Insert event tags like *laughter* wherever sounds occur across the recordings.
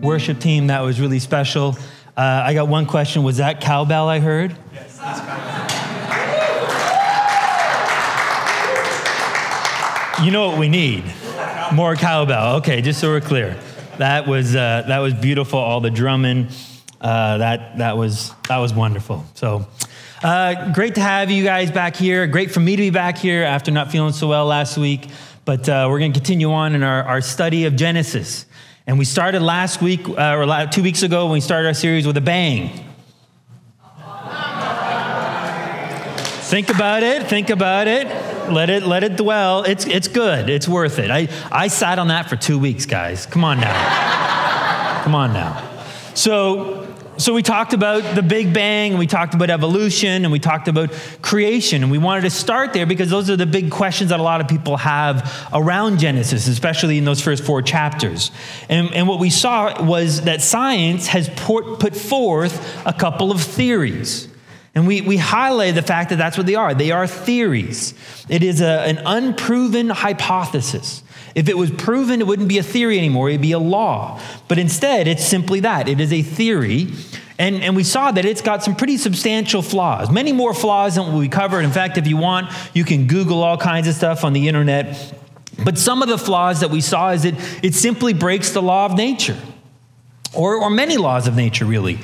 worship team. That was really special. Uh, I got one question. Was that cowbell I heard? Yes, that's cowbell. You know what we need? More cowbell. Okay, just so we're clear. That was, uh, that was beautiful, all the drumming. Uh, that, that, was, that was wonderful. So, uh, great to have you guys back here. Great for me to be back here after not feeling so well last week. But uh, we're going to continue on in our, our study of Genesis. And we started last week, uh, or two weeks ago, when we started our series with a bang. think about it, think about it. Let it, let it dwell. It's, it's good. It's worth it. I, I sat on that for two weeks, guys. Come on now. Come on now. So, so we talked about the Big Bang, and we talked about evolution, and we talked about creation. And we wanted to start there because those are the big questions that a lot of people have around Genesis, especially in those first four chapters. And, and what we saw was that science has put, put forth a couple of theories. And we, we highlight the fact that that's what they are. They are theories. It is a, an unproven hypothesis. If it was proven, it wouldn't be a theory anymore, it'd be a law. But instead, it's simply that it is a theory. And, and we saw that it's got some pretty substantial flaws, many more flaws than we covered. In fact, if you want, you can Google all kinds of stuff on the internet. But some of the flaws that we saw is that it simply breaks the law of nature, or, or many laws of nature, really.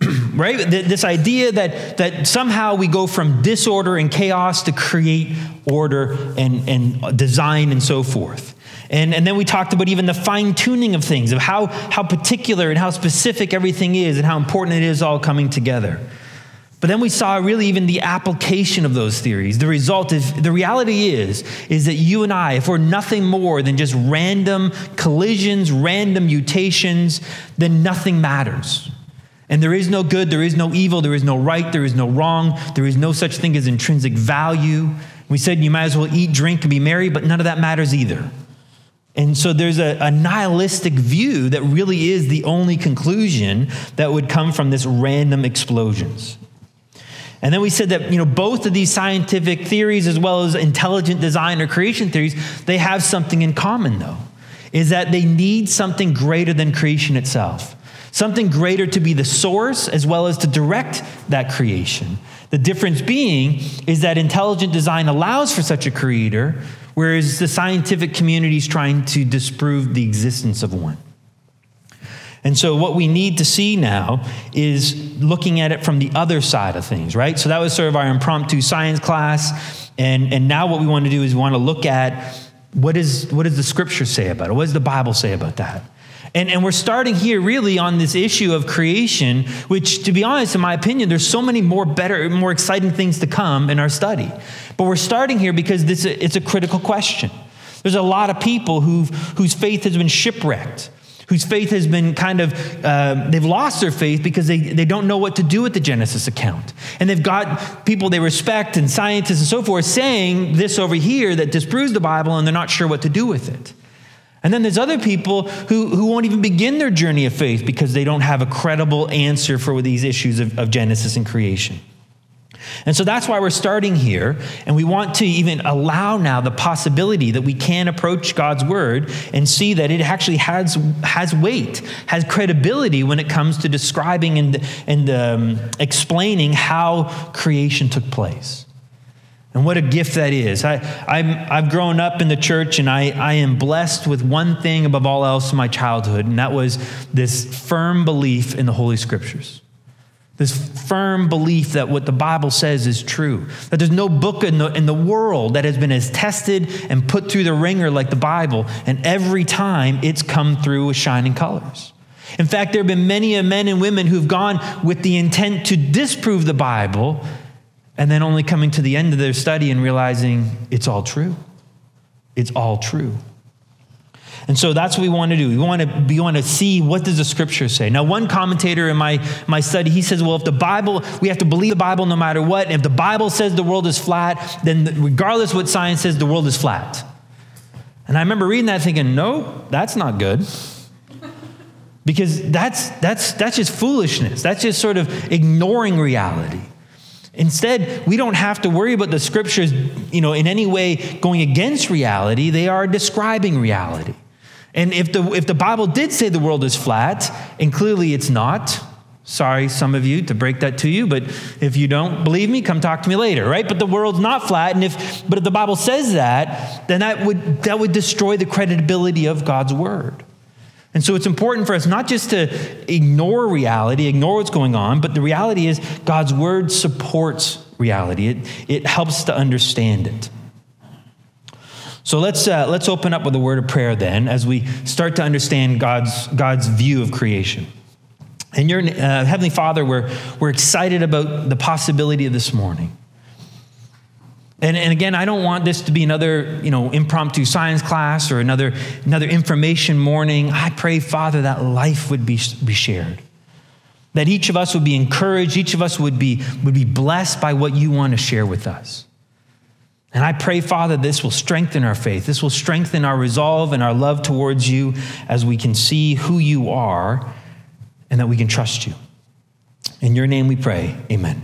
*clears throat* right? This idea that, that somehow we go from disorder and chaos to create order and, and design and so forth. And, and then we talked about even the fine tuning of things, of how, how particular and how specific everything is and how important it is all coming together. But then we saw really even the application of those theories. The result is the reality is is that you and I, if we're nothing more than just random collisions, random mutations, then nothing matters. And there is no good, there is no evil, there is no right, there is no wrong, there is no such thing as intrinsic value. We said you might as well eat, drink, and be merry, but none of that matters either. And so there's a, a, nihilistic view that really is the only conclusion that would come from this random explosions. And then we said that you know both of these scientific theories as well as intelligent design or creation theories, they have something in common though. Is that they need something greater than creation itself. Something greater to be the source as well as to direct that creation. The difference being is that intelligent design allows for such a creator, whereas the scientific community is trying to disprove the existence of one. And so, what we need to see now is looking at it from the other side of things, right? So, that was sort of our impromptu science class. And, and now, what we want to do is we want to look at what, is, what does the scripture say about it? What does the Bible say about that? And, and we're starting here really on this issue of creation, which, to be honest, in my opinion, there's so many more better, more exciting things to come in our study. But we're starting here because this, it's a critical question. There's a lot of people who've, whose faith has been shipwrecked, whose faith has been kind of, uh, they've lost their faith because they, they don't know what to do with the Genesis account. And they've got people they respect and scientists and so forth saying this over here that disproves the Bible and they're not sure what to do with it. And then there's other people who, who won't even begin their journey of faith because they don't have a credible answer for these issues of, of Genesis and creation. And so that's why we're starting here. And we want to even allow now the possibility that we can approach God's word and see that it actually has, has weight, has credibility when it comes to describing and, and um, explaining how creation took place. And what a gift that is. I, i have grown up in the church and I, I am blessed with one thing above all else in my childhood, and that was this firm belief in the Holy Scriptures. This firm belief that what the Bible says is true. That there's no book in the, in the world that has been as tested and put through the ringer like the Bible, and every time it's come through with shining colors. In fact, there have been many men and women who've gone with the intent to disprove the Bible, and then only coming to the end of their study and realizing it's all true. It's all true. And so that's what we want to do. We want to, we want to see what does the scripture say. Now, one commentator in my, my study, he says, well, if the Bible, we have to believe the Bible no matter what. And if the Bible says the world is flat, then regardless what science says, the world is flat. And I remember reading that thinking, no, that's not good. Because that's, that's, that's just foolishness. That's just sort of ignoring reality. Instead, we don't have to worry about the scriptures, you know, in any way going against reality. They are describing reality. And if the, if the Bible did say the world is flat, and clearly it's not, sorry, some of you, to break that to you, but if you don't believe me, come talk to me later, right? But the world's not flat, and if, but if the Bible says that, then that would, that would destroy the credibility of God's word. And so it's important for us not just to ignore reality, ignore what's going on, but the reality is God's word supports reality. It, it helps to understand it. So let's, uh, let's open up with a word of prayer then as we start to understand God's, God's view of creation. And your uh, Heavenly Father, we're, we're excited about the possibility of this morning. And, and again, I don't want this to be another, you know, impromptu science class or another, another information morning. I pray, Father, that life would be, be shared. That each of us would be encouraged, each of us would be, would be blessed by what you want to share with us. And I pray, Father, this will strengthen our faith. This will strengthen our resolve and our love towards you as we can see who you are and that we can trust you. In your name we pray. Amen.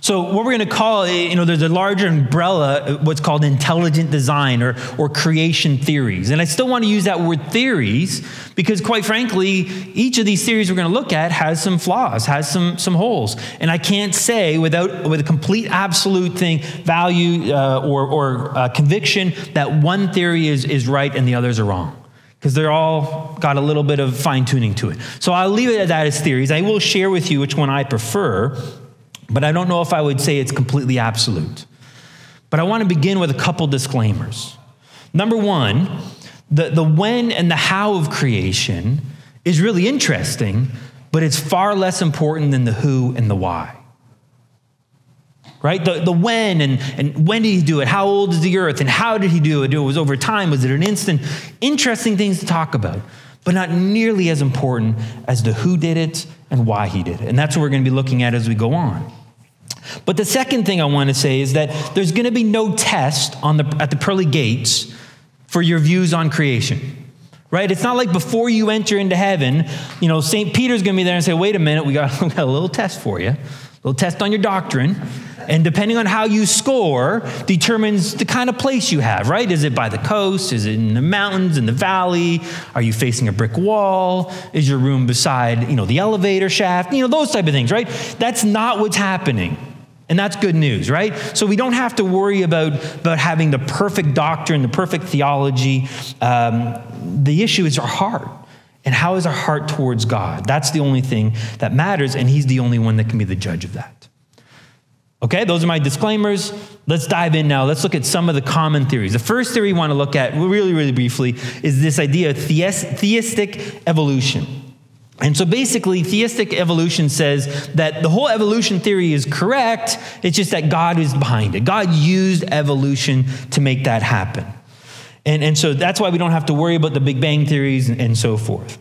So, what we're going to call, you know, there's a larger umbrella, what's called intelligent design or, or creation theories. And I still want to use that word theories because, quite frankly, each of these theories we're going to look at has some flaws, has some, some holes. And I can't say without, with a complete absolute thing, value uh, or, or uh, conviction, that one theory is, is right and the others are wrong because they're all got a little bit of fine tuning to it. So I'll leave it at that as theories. I will share with you which one I prefer. But I don't know if I would say it's completely absolute. But I want to begin with a couple disclaimers. Number one, the, the when and the how of creation is really interesting, but it's far less important than the who and the why. Right? The, the when and, and when did he do it? How old is the earth? And how did he do it? It was over time. Was it an instant? Interesting things to talk about, but not nearly as important as the who did it and why he did it. And that's what we're going to be looking at as we go on. But the second thing I want to say is that there's going to be no test on the, at the pearly gates for your views on creation. Right? It's not like before you enter into heaven, you know, St. Peter's going to be there and say, wait a minute, we got, *laughs* we got a little test for you, a little test on your doctrine. And depending on how you score, determines the kind of place you have, right? Is it by the coast? Is it in the mountains, in the valley? Are you facing a brick wall? Is your room beside, you know, the elevator shaft? You know, those type of things, right? That's not what's happening. And that's good news, right? So we don't have to worry about, about having the perfect doctrine, the perfect theology. Um, the issue is our heart. And how is our heart towards God? That's the only thing that matters, and He's the only one that can be the judge of that. Okay, those are my disclaimers. Let's dive in now. Let's look at some of the common theories. The first theory we want to look at, really, really briefly, is this idea of theistic evolution. And so basically, theistic evolution says that the whole evolution theory is correct. It's just that God is behind it. God used evolution to make that happen. And, and so that's why we don't have to worry about the Big Bang theories and, and so forth.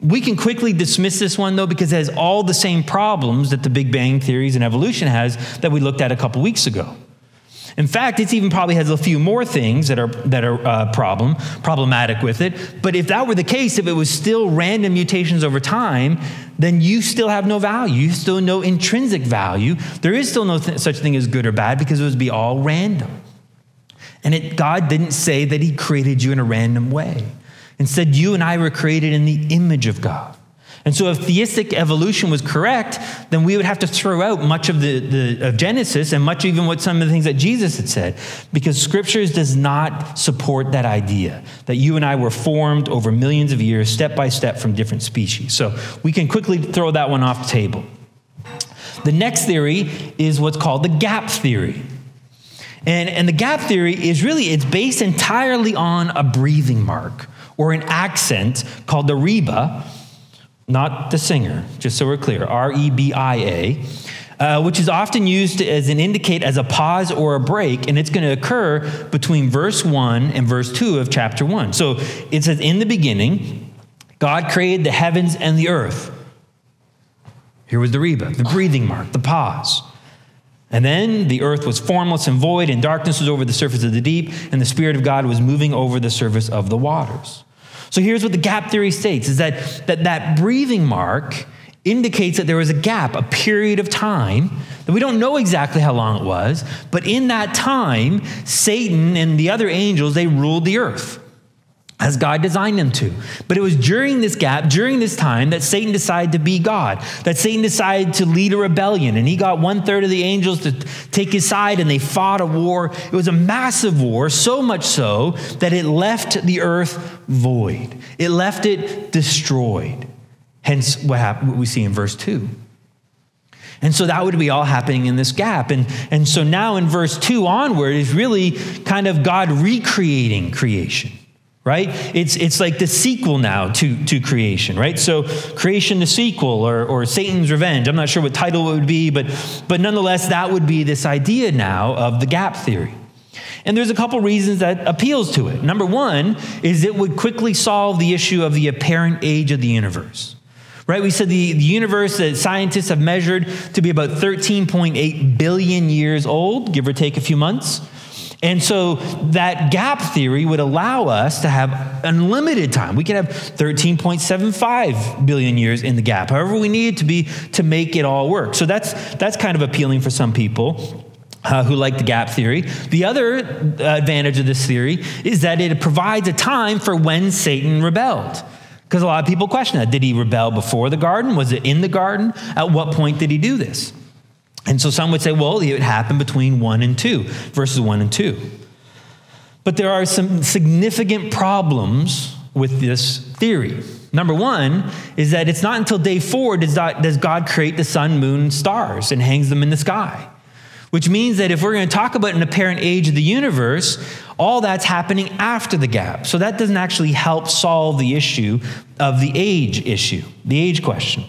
We can quickly dismiss this one, though, because it has all the same problems that the Big Bang theories and evolution has that we looked at a couple weeks ago. In fact, it even probably has a few more things that are, that are uh, problem, problematic with it. But if that were the case, if it was still random mutations over time, then you still have no value. You still no intrinsic value. There is still no th- such thing as good or bad because it would be all random. And it, God didn't say that He created you in a random way. Instead, you and I were created in the image of God. And so, if theistic evolution was correct, then we would have to throw out much of the, the of Genesis and much even what some of the things that Jesus had said, because Scriptures does not support that idea that you and I were formed over millions of years, step by step, from different species. So we can quickly throw that one off the table. The next theory is what's called the gap theory. And, and the gap theory is really, it's based entirely on a breathing mark or an accent called the reba, not the singer, just so we're clear, R E B I A. uh, which is often used as an indicate as a pause or a break, and it's going to occur between verse 1 and verse 2 of chapter 1. So it says, In the beginning, God created the heavens and the earth. Here was the Reba, the breathing mark, the pause. And then the earth was formless and void, and darkness was over the surface of the deep, and the Spirit of God was moving over the surface of the waters. So here's what the gap theory states is that that, that breathing mark indicates that there was a gap, a period of time that we don't know exactly how long it was, but in that time, Satan and the other angels, they ruled the earth as God designed them to. But it was during this gap, during this time, that Satan decided to be God, that Satan decided to lead a rebellion. And he got one third of the angels to take his side and they fought a war. It was a massive war, so much so that it left the earth void, it left it destroyed. Hence, what, happened, what we see in verse 2. And so that would be all happening in this gap. And, and so now in verse 2 onward is really kind of God recreating creation right? It's, it's like the sequel now to, to creation, right? So, creation, the sequel, or, or Satan's revenge. I'm not sure what title it would be, but, but nonetheless, that would be this idea now of the gap theory. And there's a couple reasons that appeals to it. Number one is it would quickly solve the issue of the apparent age of the universe. Right? We said the, the universe that scientists have measured to be about 13.8 billion years old, give or take a few months. And so that gap theory would allow us to have unlimited time. We could have 13.75 billion years in the gap, however we need to be to make it all work. So that's, that's kind of appealing for some people. Uh, who like the gap theory. The other advantage of this theory is that it provides a time for when Satan rebelled. Because a lot of people question that. Did he rebel before the garden? Was it in the garden? At what point did he do this? And so some would say, well, it happened between 1 and 2, verses 1 and 2. But there are some significant problems with this theory. Number one is that it's not until day four does God create the sun, moon, stars and hangs them in the sky. Which means that if we're going to talk about an apparent age of the universe, all that's happening after the gap. So that doesn't actually help solve the issue of the age issue, the age question.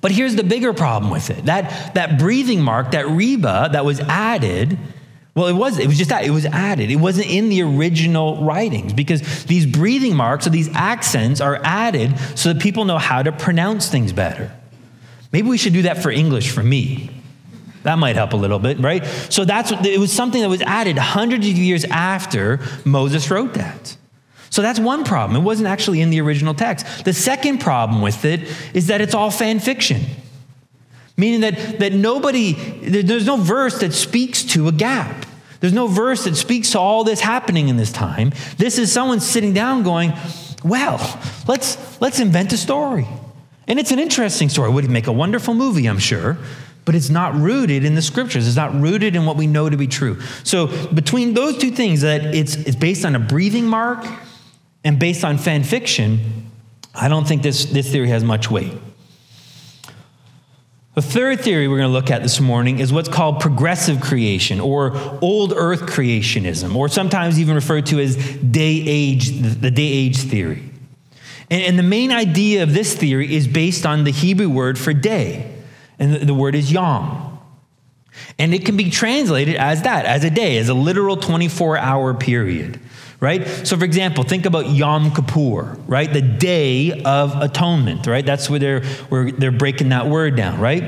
But here's the bigger problem with it. That, that breathing mark, that reba that was added, well, it was, it was just that. It was added. It wasn't in the original writings because these breathing marks or these accents are added so that people know how to pronounce things better. Maybe we should do that for English for me. That might help a little bit, right? So that's it was something that was added hundreds of years after Moses wrote that. So that's one problem. It wasn't actually in the original text. The second problem with it is that it's all fan fiction, meaning that, that nobody, there's no verse that speaks to a gap. There's no verse that speaks to all this happening in this time. This is someone sitting down going, well, let's, let's invent a story. And it's an interesting story. Would make a wonderful movie, I'm sure but it's not rooted in the scriptures. It's not rooted in what we know to be true. So between those two things, that it's, it's based on a breathing mark and based on fan fiction, I don't think this, this theory has much weight. The third theory we're going to look at this morning is what's called progressive creation or old earth creationism, or sometimes even referred to as day age, the day age theory. And, the main idea of this theory is based on the Hebrew word for day, and the word is yom. And it can be translated as that, as a day, as a literal 24 hour period right? So, for example, think about Yom Kippur, right? The Day of Atonement, right? That's where they're, where they're breaking that word down, right?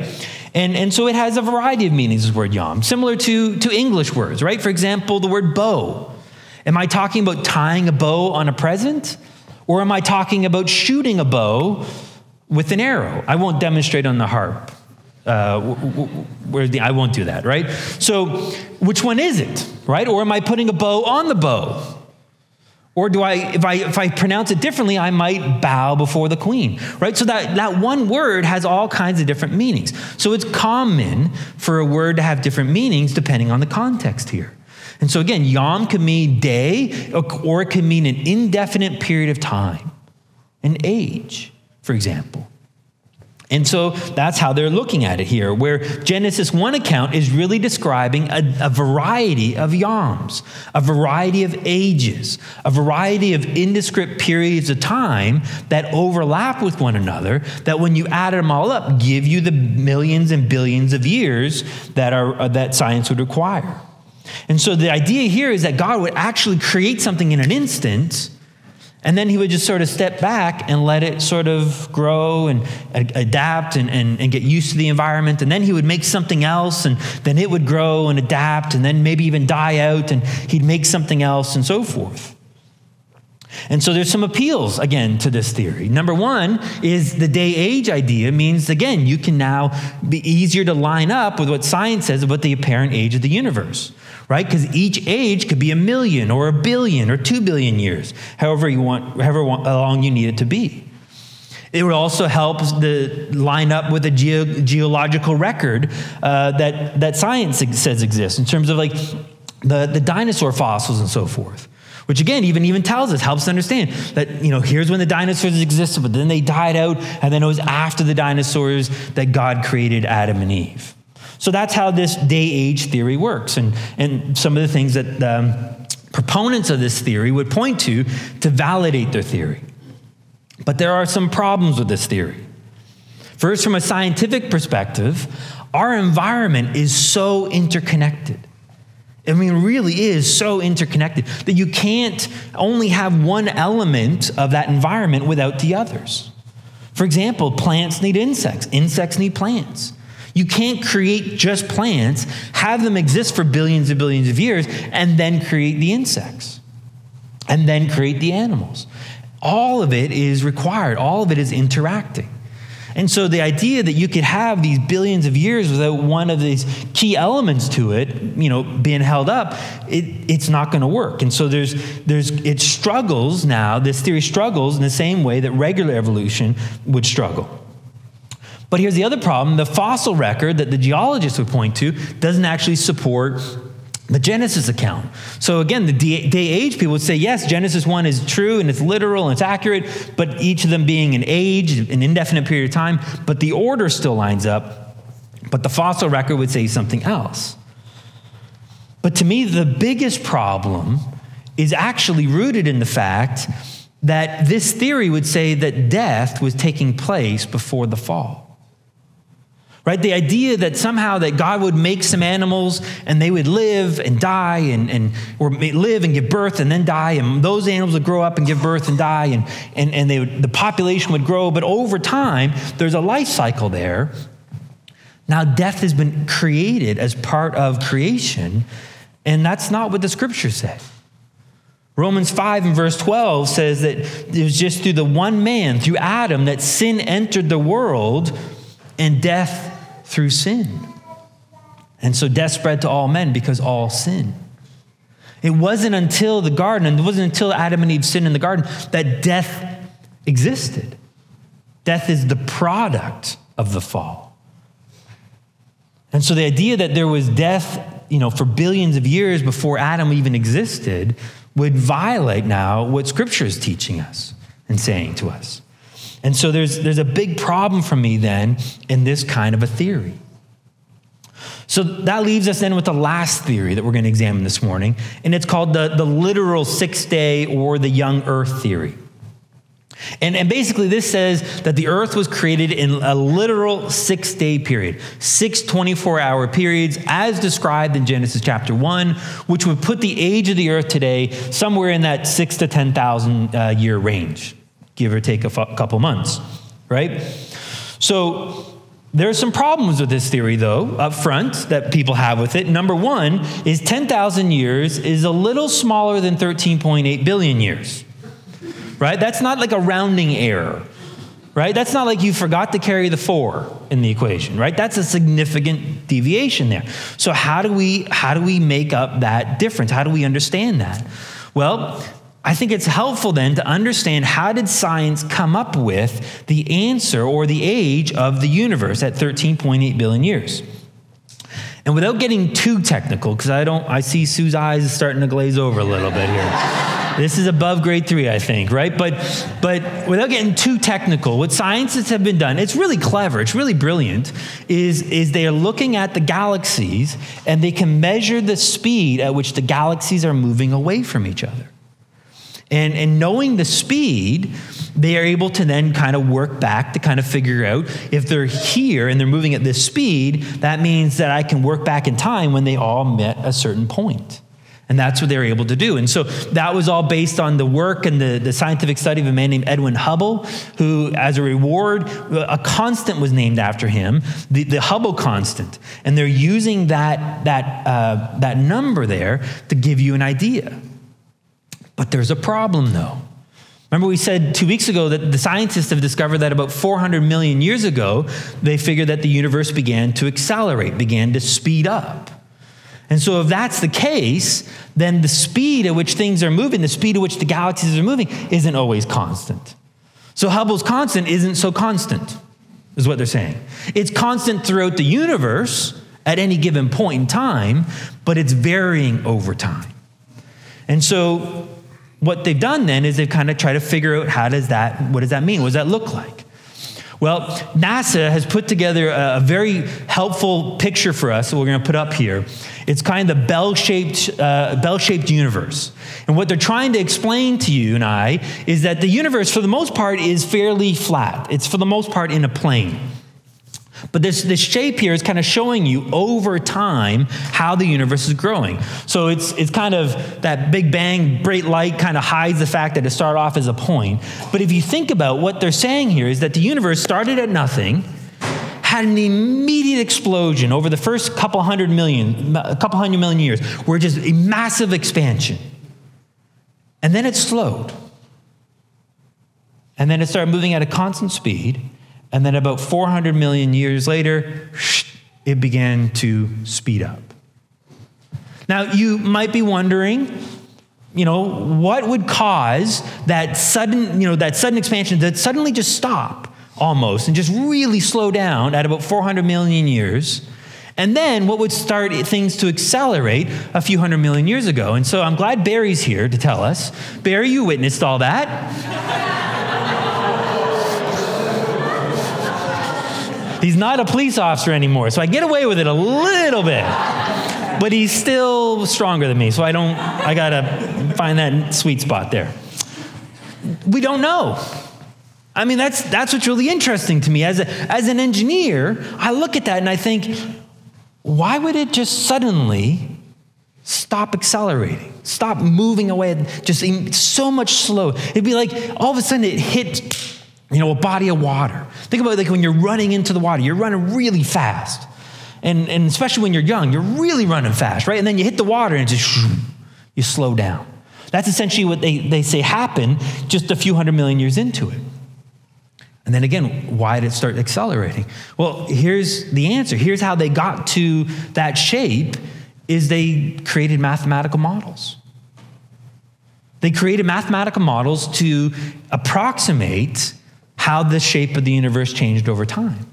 And, and so it has a variety of meanings, this word Yom, similar to, to English words, right? For example, the word bow. Am I talking about tying a bow on a present? Or am I talking about shooting a bow with an arrow? I won't demonstrate on the harp. Uh, where the, I won't do that, right? So, which one is it, right? Or am I putting a bow on the bow? Or do I if, I, if I pronounce it differently, I might bow before the queen, right? So that, that one word has all kinds of different meanings. So it's common for a word to have different meanings depending on the context here. And so again, yom can mean day, or it can mean an indefinite period of time, an age, for example. And so that's how they're looking at it here, where Genesis 1 account is really describing a, a, variety of yoms, a variety of ages, a variety of indescript periods of time that overlap with one another, that when you add them all up, give you the millions and billions of years that, are, uh, that science would require. And so the idea here is that God would actually create something in an instant and then he would just sort of step back and let it sort of grow and adapt and, and, and, get used to the environment. And then he would make something else, and then it would grow and adapt, and then maybe even die out, and he'd make something else, and so forth. And so there's some appeals again to this theory. Number one is the day age idea means, again, you can now be easier to line up with what science says about the apparent age of the universe right? Because each age could be a million or a billion or two billion years, however you want, however long you need it to be. It would also help the line up with a ge- geological record uh, that, that science says exists in terms of like the, the dinosaur fossils and so forth. Which again, even, even tells us, helps understand that, you know, here's when the dinosaurs existed, but then they died out, and then it was after the dinosaurs that God created Adam and Eve. So that's how this day age theory works. And, and some of the things that um, proponents of this theory would point to to validate their theory. But there are some problems with this theory. First, from a scientific perspective, our environment is so interconnected. I mean, really is so interconnected that you can't only have one element of that environment without the others. For example, plants need insects, insects need plants. You can't create just plants, have them exist for billions and billions of years, and then create the insects, and then create the animals. All of it is required, all of it is interacting. And so the idea that you could have these billions of years without one of these key elements to it, you know, being held up, it, it's not going to work. And so there's, there's, it struggles now, this theory struggles in the same way that regular evolution would struggle. But here's the other problem the fossil record that the geologists would point to doesn't actually support the Genesis account. So again, the day age people would say, yes, Genesis 1 is true and it's literal and it's accurate, but each of them being an age, an indefinite period of time, but the order still lines up. But the fossil record would say something else. But to me, the biggest problem is actually rooted in the fact that this theory would say that death was taking place before the fall right? The idea that somehow that god would make some animals and they would live and die and, and or live and give birth and then die and those animals would grow up and give birth and die and, and, and they would, the population would grow. But over time there's a life cycle there. Now death has been created as part of creation and that's not what the scriptures say Romans 5 and verse 12 says that it was just through the one man, through Adam, that sin entered the world and death through sin. And so death spread to all men because all sin. It wasn't until the garden, and it wasn't until Adam and Eve sinned in the garden, that death existed. Death is the product of the fall. And so the idea that there was death, you know, for billions of years before Adam even existed would violate now what Scripture is teaching us and saying to us. And so there's, there's a big problem for me then in this kind of a theory. So that leaves us then with the last theory that we're going to examine this morning, and it's called the, the literal six day or the young earth theory. And, and basically, this says that the earth was created in a literal six day period, six 24 hour periods, as described in Genesis chapter 1, which would put the age of the earth today somewhere in that six to 10,000 uh, year range give or take a f- couple months, right? So there are some problems with this theory, though, up front that people have with it. Number one is 10,000 years is a little smaller than 13.8 billion years, right? That's not like a rounding error, right? That's not like you forgot to carry the four in the equation, right? That's a significant deviation there. So how do we how do we make up that difference? How do we understand that? Well, I think it's helpful then to understand how did science come up with the answer or the age of the universe at 13.8 billion years. And without getting too technical, because I don't, I see Sue's eyes starting to glaze over a little bit here. This is above grade three, I think, right? But, but without getting too technical, what scientists have been done, it's really clever, it's really brilliant, is, is they are looking at the galaxies and they can measure the speed at which the galaxies are moving away from each other. And, and knowing the speed, they are able to then kind of work back to kind of figure out if they're here and they're moving at this speed, that means that I can work back in time when they all met a certain point. And that's what they were able to do. And so that was all based on the work and the, the scientific study of a man named Edwin Hubble, who, as a reward, a constant was named after him, the, the Hubble constant. And they're using that, that, uh, that number there to give you an idea. But there's a problem, though. Remember, we said two weeks ago that the scientists have discovered that about 400 million years ago, they figured that the universe began to accelerate, began to speed up. And so, if that's the case, then the speed at which things are moving, the speed at which the galaxies are moving, isn't always constant. So, Hubble's constant isn't so constant, is what they're saying. It's constant throughout the universe at any given point in time, but it's varying over time. And so, what they've done then is they've kind of tried to figure out how does that, what does that mean? What does that look like? Well, NASA has put together a very helpful picture for us that we're going to put up here. It's kind of the bell-shaped, uh, bell-shaped universe. And what they're trying to explain to you and I is that the universe, for the most part, is fairly flat. It's for the most part in a plane. But this, this shape here is kind of showing you over time how the universe is growing. So it's, it's kind of that big bang, bright light kind of hides the fact that it started off as a point. But if you think about what they're saying here is that the universe started at nothing, had an immediate explosion over the first couple hundred million, a couple hundred million years, where just a massive expansion. And then it slowed. And then it started moving at a constant speed. And then about 400 million years later, it began to speed up. Now, you might be wondering, you know, what would cause that sudden, you know, that sudden expansion to suddenly just stop almost and just really slow down at about 400 million years? And then what would start things to accelerate a few hundred million years ago? And so I'm glad Barry's here to tell us. Barry, you witnessed all that. He's not a police officer anymore, so I get away with it a little bit. But he's still stronger than me, so I don't, I gotta find that sweet spot there. We don't know. I mean, that's, that's what's really interesting to me. As, a, as an engineer, I look at that and I think, why would it just suddenly stop accelerating, stop moving away, just so much slow? It'd be like all of a sudden it hit you know, a body of water. Think about it, like when you're running into the water, you're running really fast. And, and especially when you're young, you're really running fast, right? And then you hit the water and just *sniffs* you slow down. That's essentially what they, they say happened just a few hundred million years into it. And then again, why did it start accelerating? Well, here's the answer. Here's how they got to that shape is they created mathematical models. They created mathematical models to approximate how the shape of the universe changed over time.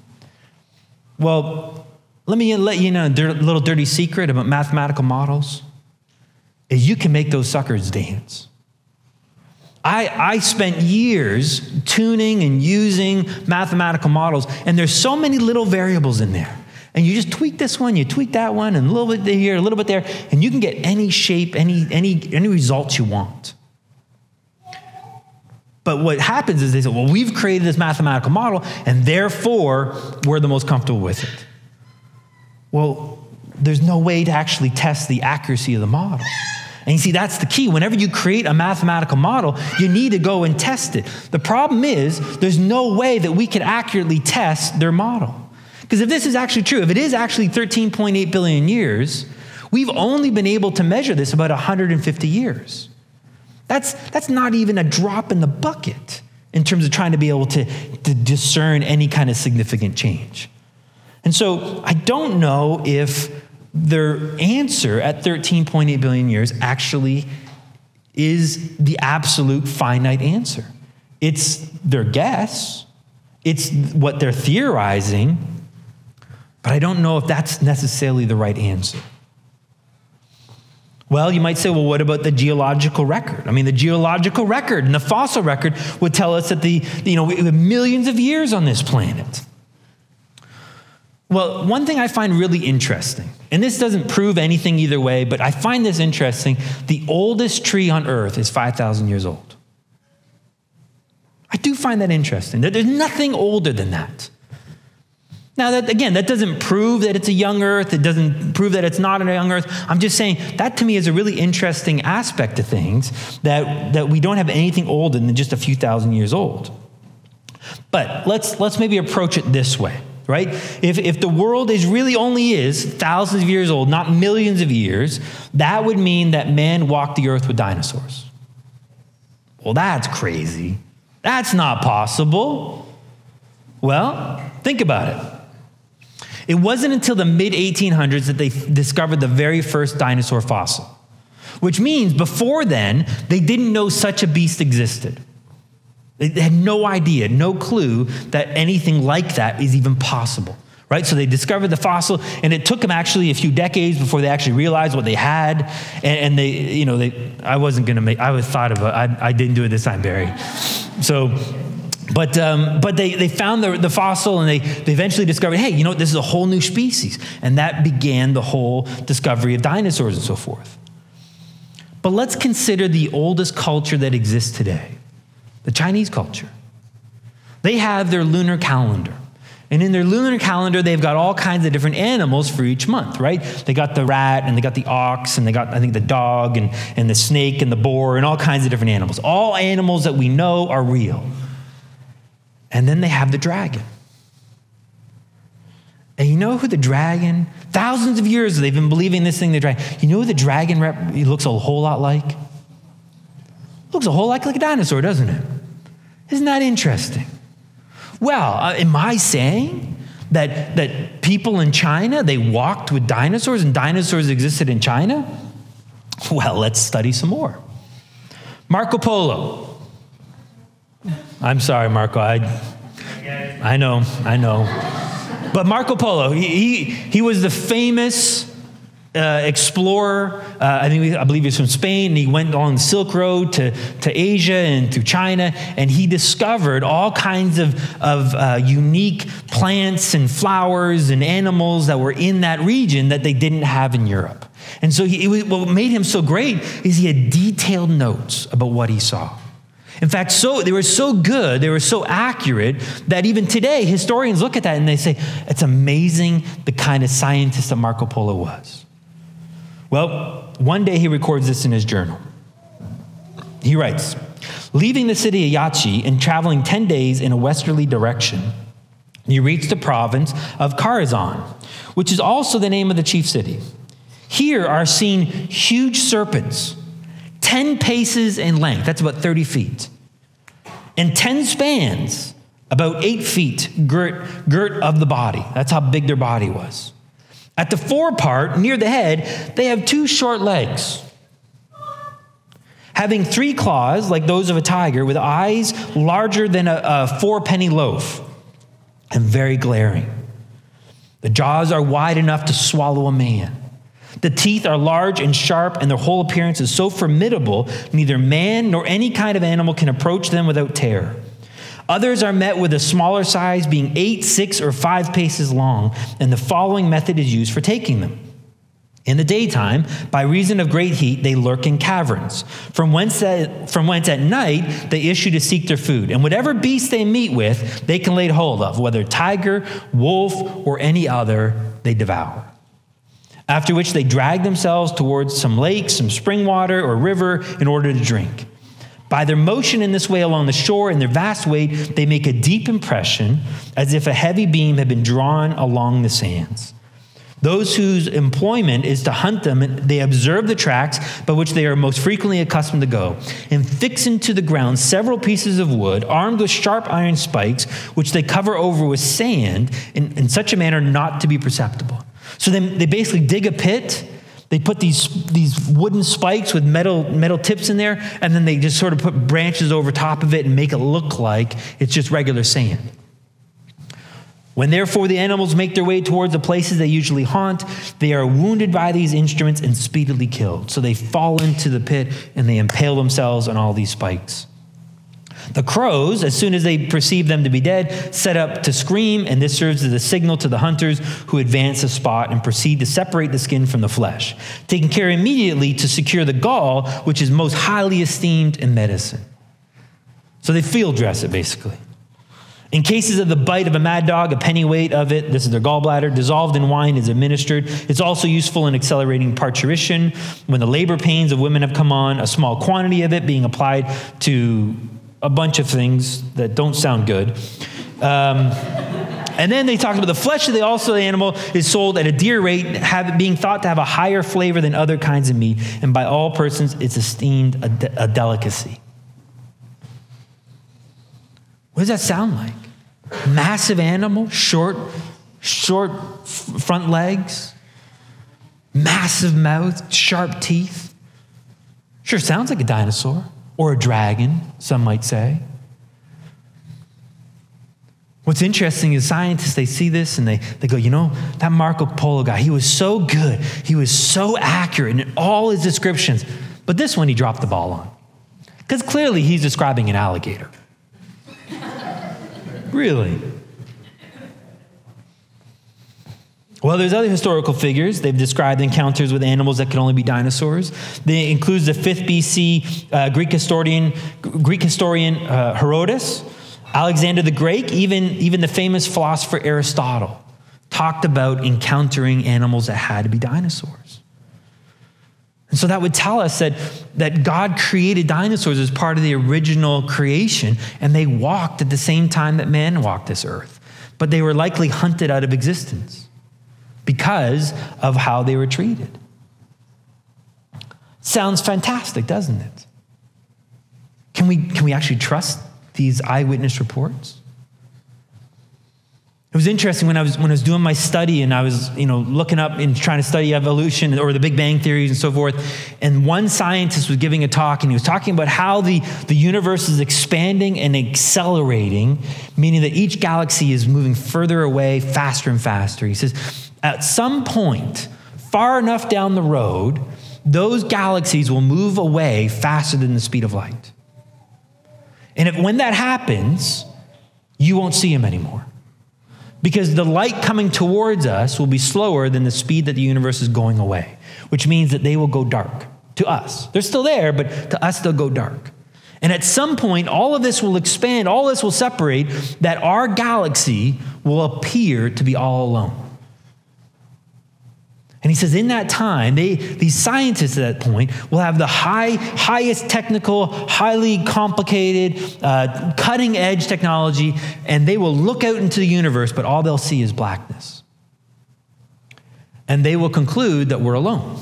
Well, let me let you know a little dirty secret about mathematical models is you can make those suckers dance. I, I spent years tuning and using mathematical models, and there's so many little variables in there. And you just tweak this one, you tweak that one, and a little bit here, a little bit there, and you can get any shape, any, any, any results you want. But what happens is they say, well, we've created this mathematical model, and therefore we're the most comfortable with it. Well, there's no way to actually test the accuracy of the model. And you see, that's the key. Whenever you create a mathematical model, you need to go and test it. The problem is, there's no way that we can accurately test their model. Because if this is actually true, if it is actually 13.8 billion years, we've only been able to measure this about 150 years. That's, that's not even a drop in the bucket in terms of trying to be able to, to discern any kind of significant change. And so I don't know if their answer at 13.8 billion years actually is the absolute finite answer. It's their guess, it's what they're theorizing, but I don't know if that's necessarily the right answer. Well, you might say, well, what about the geological record? I mean, the geological record and the fossil record would tell us that the, you know, millions of years on this planet. Well, one thing I find really interesting, and this doesn't prove anything either way, but I find this interesting the oldest tree on earth is 5,000 years old. I do find that interesting. There's nothing older than that. Now, that, again, that doesn't prove that it's a young earth. It doesn't prove that it's not a young earth. I'm just saying that to me is a really interesting aspect of things that, that we don't have anything older than just a few thousand years old. But let's, let's maybe approach it this way, right? If, if the world is really only is thousands of years old, not millions of years, that would mean that man walked the earth with dinosaurs. Well, that's crazy. That's not possible. Well, think about it. It wasn't until the mid 1800s that they discovered the very first dinosaur fossil, which means before then, they didn't know such a beast existed. They had no idea, no clue that anything like that is even possible. Right? So they discovered the fossil, and it took them actually a few decades before they actually realized what they had. And, and they, you know, they, I wasn't going to make, I was thought of, I, I didn't do it this time, Barry. So but, um, but they, they found the, the fossil and they, they eventually discovered hey, you know, this is a whole new species. And that began the whole discovery of dinosaurs and so forth. But let's consider the oldest culture that exists today the Chinese culture. They have their lunar calendar. And in their lunar calendar, they've got all kinds of different animals for each month, right? They got the rat and they got the ox and they got, I think, the dog and, and the snake and the boar and all kinds of different animals. All animals that we know are real. And then they have the dragon. And you know who the dragon, thousands of years they've been believing this thing, the dragon. You know who the dragon rep, looks a whole lot like? Looks a whole lot like a dinosaur, doesn't it? Isn't that interesting? Well, uh, am I saying that, that people in China, they walked with dinosaurs and dinosaurs existed in China? Well, let's study some more. Marco Polo, I'm sorry, Marco. I, I know, I know. But Marco Polo, he, he, he was the famous uh, explorer. Uh, I think I believe he was from Spain. And he went on the Silk Road to, to Asia and through China, and he discovered all kinds of, of uh, unique plants and flowers and animals that were in that region that they didn't have in Europe. And so he, was, what made him so great is he had detailed notes about what he saw. In fact, so they were so good, they were so accurate that even today historians look at that and they say, it's amazing the kind of scientist that Marco Polo was. Well, one day he records this in his journal. He writes, leaving the city of Yachi and traveling 10 days in a westerly direction, you reach the province of Karazan, which is also the name of the chief city. Here are seen huge serpents 10 paces in length, that's about 30 feet, and 10 spans, about 8 feet girt, girt of the body. That's how big their body was. At the forepart, near the head, they have two short legs. Having three claws, like those of a tiger, with eyes larger than a, a four penny loaf, and very glaring. The jaws are wide enough to swallow a man. The teeth are large and sharp, and their whole appearance is so formidable, neither man nor any kind of animal can approach them without terror. Others are met with a smaller size, being eight, six, or five paces long, and the following method is used for taking them. In the daytime, by reason of great heat, they lurk in caverns, from whence, at, from whence at night they issue to seek their food. And whatever beast they meet with, they can lay hold of, whether tiger, wolf, or any other, they devour after which they drag themselves towards some lake, some spring water, or river in order to drink. By their motion in this way along the shore and their vast weight, they make a deep impression as if a heavy beam had been drawn along the sands. Those whose employment is to hunt them, they observe the tracks by which they are most frequently accustomed to go, and fix into the ground several pieces of wood armed with sharp iron spikes, which they cover over with sand in, in such a manner not to be perceptible. So then they basically dig a pit. They put these, these wooden spikes with metal, metal tips in there, and then they just sort of put branches over top of it and make it look like it's just regular sand. When therefore the animals make their way towards the places they usually haunt, they are wounded by these instruments and speedily killed. So they fall into the pit and they impale themselves on all these spikes. The crows, as soon as they perceive them to be dead, set up to scream, and this serves as a signal to the hunters who advance the spot and proceed to separate the skin from the flesh, taking care immediately to secure the gall, which is most highly esteemed in medicine. So they field dress it basically. In cases of the bite of a mad dog, a penny weight of it, this is their gallbladder, dissolved in wine is administered. It's also useful in accelerating parturition. When the labor pains of women have come on, a small quantity of it being applied to a bunch of things that don't sound good. Um, and then they talked about the flesh of the also the animal is sold at a dear rate, have, being thought to have a higher flavor than other kinds of meat, and by all persons it's esteemed a, de- a delicacy. What does that sound like? Massive animal, short, short front legs, massive mouth, sharp teeth. Sure, sounds like a dinosaur or a dragon, some might say. What's interesting is scientists, they see this and they, they go, you know, that Marco Polo guy, he was so good. He was so accurate in all his descriptions. But this one he dropped the ball on. Because clearly he's describing an alligator. *laughs* Really? Well, there's other historical figures. They've described encounters with animals that could only be dinosaurs. They includes the 5th BC uh, Greek historian, Greek historian uh, Herodotus, Alexander the Great, even, even the famous philosopher Aristotle talked about encountering animals that had to be dinosaurs. And so that would tell us that, that God created dinosaurs as part of the original creation, and they walked at the same time that man walked this earth. But they were likely hunted out of existence because of how they were treated. Sounds fantastic, doesn't it? Can we, can we actually trust these eyewitness reports? It was interesting when I was when I was doing my study and I was you know looking up and trying to study evolution or the Big Bang theories and so forth. And one scientist was giving a talk and he was talking about how the, the universe is expanding and accelerating, meaning that each galaxy is moving further away faster and faster. He says, at some point, far enough down the road, those galaxies will move away faster than the speed of light. And if, when that happens, you won't see them anymore. Because the light coming towards us will be slower than the speed that the universe is going away, which means that they will go dark to us. They're still there, but to us, they'll go dark. And at some point, all of this will expand, all this will separate, that our galaxy will appear to be all alone. And he says, in that time, they, these scientists at that point will have the high, highest technical, highly complicated, uh, cutting edge technology, and they will look out into the universe, but all they'll see is blackness. And they will conclude that we're alone.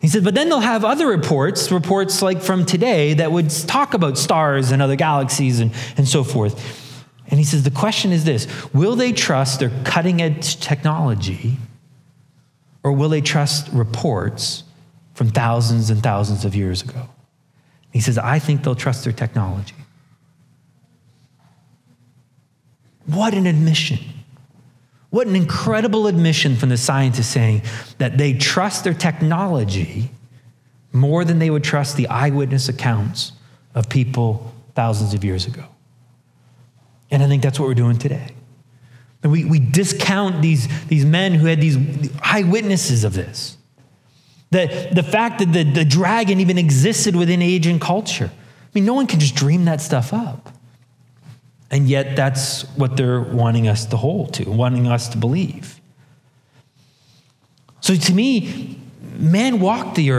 He said, but then they'll have other reports, reports like from today, that would talk about stars and other galaxies and, and so forth. And he says, the question is this Will they trust their cutting edge technology? Or will they trust reports from thousands and thousands of years ago? He says, I think they'll trust their technology. What an admission. What an incredible admission from the scientists saying that they trust their technology more than they would trust the eyewitness accounts of people thousands of years ago. And I think that's what we're doing today. And we, we discount these, these men who had these eyewitnesses of this. The, the fact that the, the dragon even existed within age and culture. I mean, no one can just dream that stuff up. And yet, that's what they're wanting us to hold to, wanting us to believe. So, to me, man walked the earth.